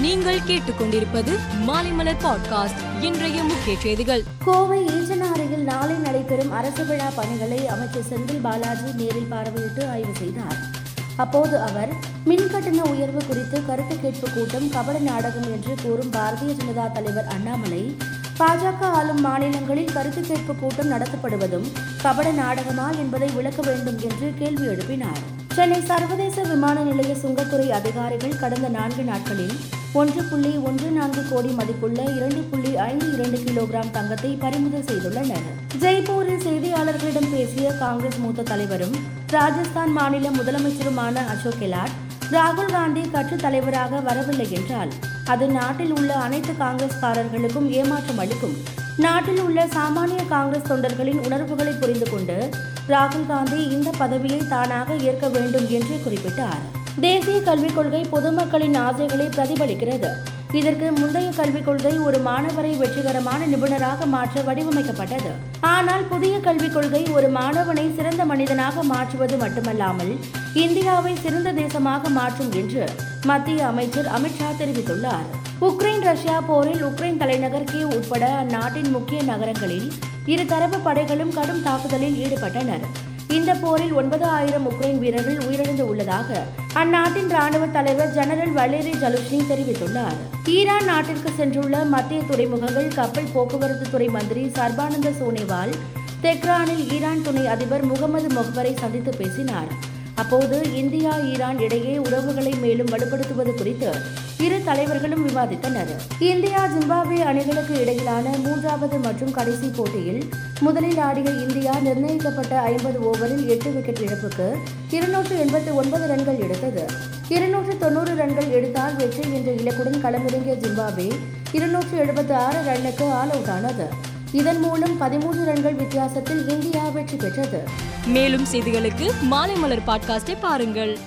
நீங்கள் கேட்டுக்கொண்டிருப்பது மாலைமலர் பாட்காஸ்ட் இன்றைய முக்கிய செய்திகள். கோவை ஈஞ்சனாரியில் நாளை நடைபெறும் அரசு விழா பணிகளை அமைச்சர் செந்தில் பாலாஜி நேரில் பார்வையிட்டு ஆய்வு செய்தார். அப்போது அவர் மின் கட்டண உயர்வு குறித்து கருத்து கேட்பு கூட்டம் கபட நாடகம் என்று கூறும் பாரதிய ஜனதா தலைவர் அண்ணாமலை பாஜக ஆளும் மாநிலங்களில் கருத்து கேட்பு கூட்டம் நடத்தப்படுவதும் கபட நாடகமா என்பதை விளக்க வேண்டும் என்று கேள்வி எழுப்பினார். சென்னை சர்வதேச விமான நிலைய சுங்கத்துறை அதிகாரிகள் கடந்த நான்கு நாட்களில் ஒன்று புள்ளி ஒன்று நான்கு கோடி மதிப்புள்ள இரண்டு புள்ளி ஐந்து இரண்டு கிலோகிராம் தங்கத்தை பறிமுதல் செய்துள்ளனர். ஜெய்ப்பூரில் செய்தியாளர்களிடம் பேசிய காங்கிரஸ் மூத்த தலைவரும் ராஜஸ்தான் மாநில முதலமைச்சருமான அசோக் கெலாட் ராகுல் காந்தி கட்சித் தலைவராக வரவில்லை என்றால் அது நாட்டில் உள்ள அனைத்து காங்கிரஸ்காரர்களுக்கும் ஏமாற்றம் அளிக்கும். நாட்டில் உள்ள சாமானிய காங்கிரஸ் தொண்டர்களின் உணர்வுகளை புரிந்து கொண்டு ராகுல் காந்தி இந்த பதவியை தானாக ஏற்க வேண்டும் என்று குறிப்பிட்டார். தேசிய கல்விக் கொள்கை பொதுமக்களின் ஆசைகளை பிரதிபலிக்கிறது. இதற்கு முந்தைய கல்விக் கொள்கை ஒரு மாணவரை வெற்றிகரமான நிபுணராக மாற்ற வடிவமைக்கப்பட்டது. ஆனால் புதிய கல்விக் கொள்கை ஒரு மாணவனை சிறந்த மனிதனாக மாற்றுவது மட்டுமல்லாமல் இந்தியாவை சிறந்த தேசமாக மாற்றும் என்று மத்திய அமைச்சர் அமித்ஷா தெரிவித்துள்ளார். உக்ரைன் ரஷ்யா போரில் உக்ரைன் தலைநகர் கீவ் உட்பட அந்நாட்டின் முக்கிய நகரங்களில் இருதரப்பு படைகளும் கடும் தாக்குதலில் ஈடுபட்டனர். இந்த போரில் ஒன்பது ஆயிரம் உக்ரைன் வீரர்கள் உயிரிழந்து உள்ளதாக அந்நாட்டின் ராணுவ தலைவர் ஜெனரல் வலேரி ஜலுஷ்னி தெரிவித்துள்ளார். ஈரான் நாட்டிற்கு சென்றுள்ள மத்திய துறைமுகங்கள் கப்பல் போக்குவரத்து துறை மந்திரி சர்பானந்த சோனேவால் தெஹ்ரானில் ஈரான் துணை அதிபர் முகமது மொஹ்பரை சந்தித்து பேசினார். அப்போது இந்தியா ஈரான் இடையே உறவுகளை மேலும் வலுப்படுத்துவது குறித்து இரு தலைவர்களும் விவாதித்தனர். இந்தியா ஜிம்பாப்வே அணிகளுக்கு இடையிலான மூன்றாவது மற்றும் கடைசி போட்டியில் முதலில் ஆடிய இந்தியா நிர்ணயிக்கப்பட்ட ஐம்பது ஓவரில் எட்டு விக்கெட் இழப்புக்கு இருநூற்று எண்பத்தி ஒன்பது ரன்கள் எடுத்தது. இருநூற்று தொண்ணூறு ரன்கள் எடுத்தால் வெற்றி என்ற இலக்குடன் களமிறங்கிய ஜிம்பாப்வே இருநூற்று எழுபத்தி ஆறு ரன்னுக்கு ஆல் அவுட் ஆனது. இதன் மூலம் பதிமூன்று ரன்கள் வித்தியாசத்தில் இந்தியா வெற்றி பெற்றது. மேலும் செய்திகளுக்கு மாலை மலர் பாட்காஸ்டை பாருங்கள்.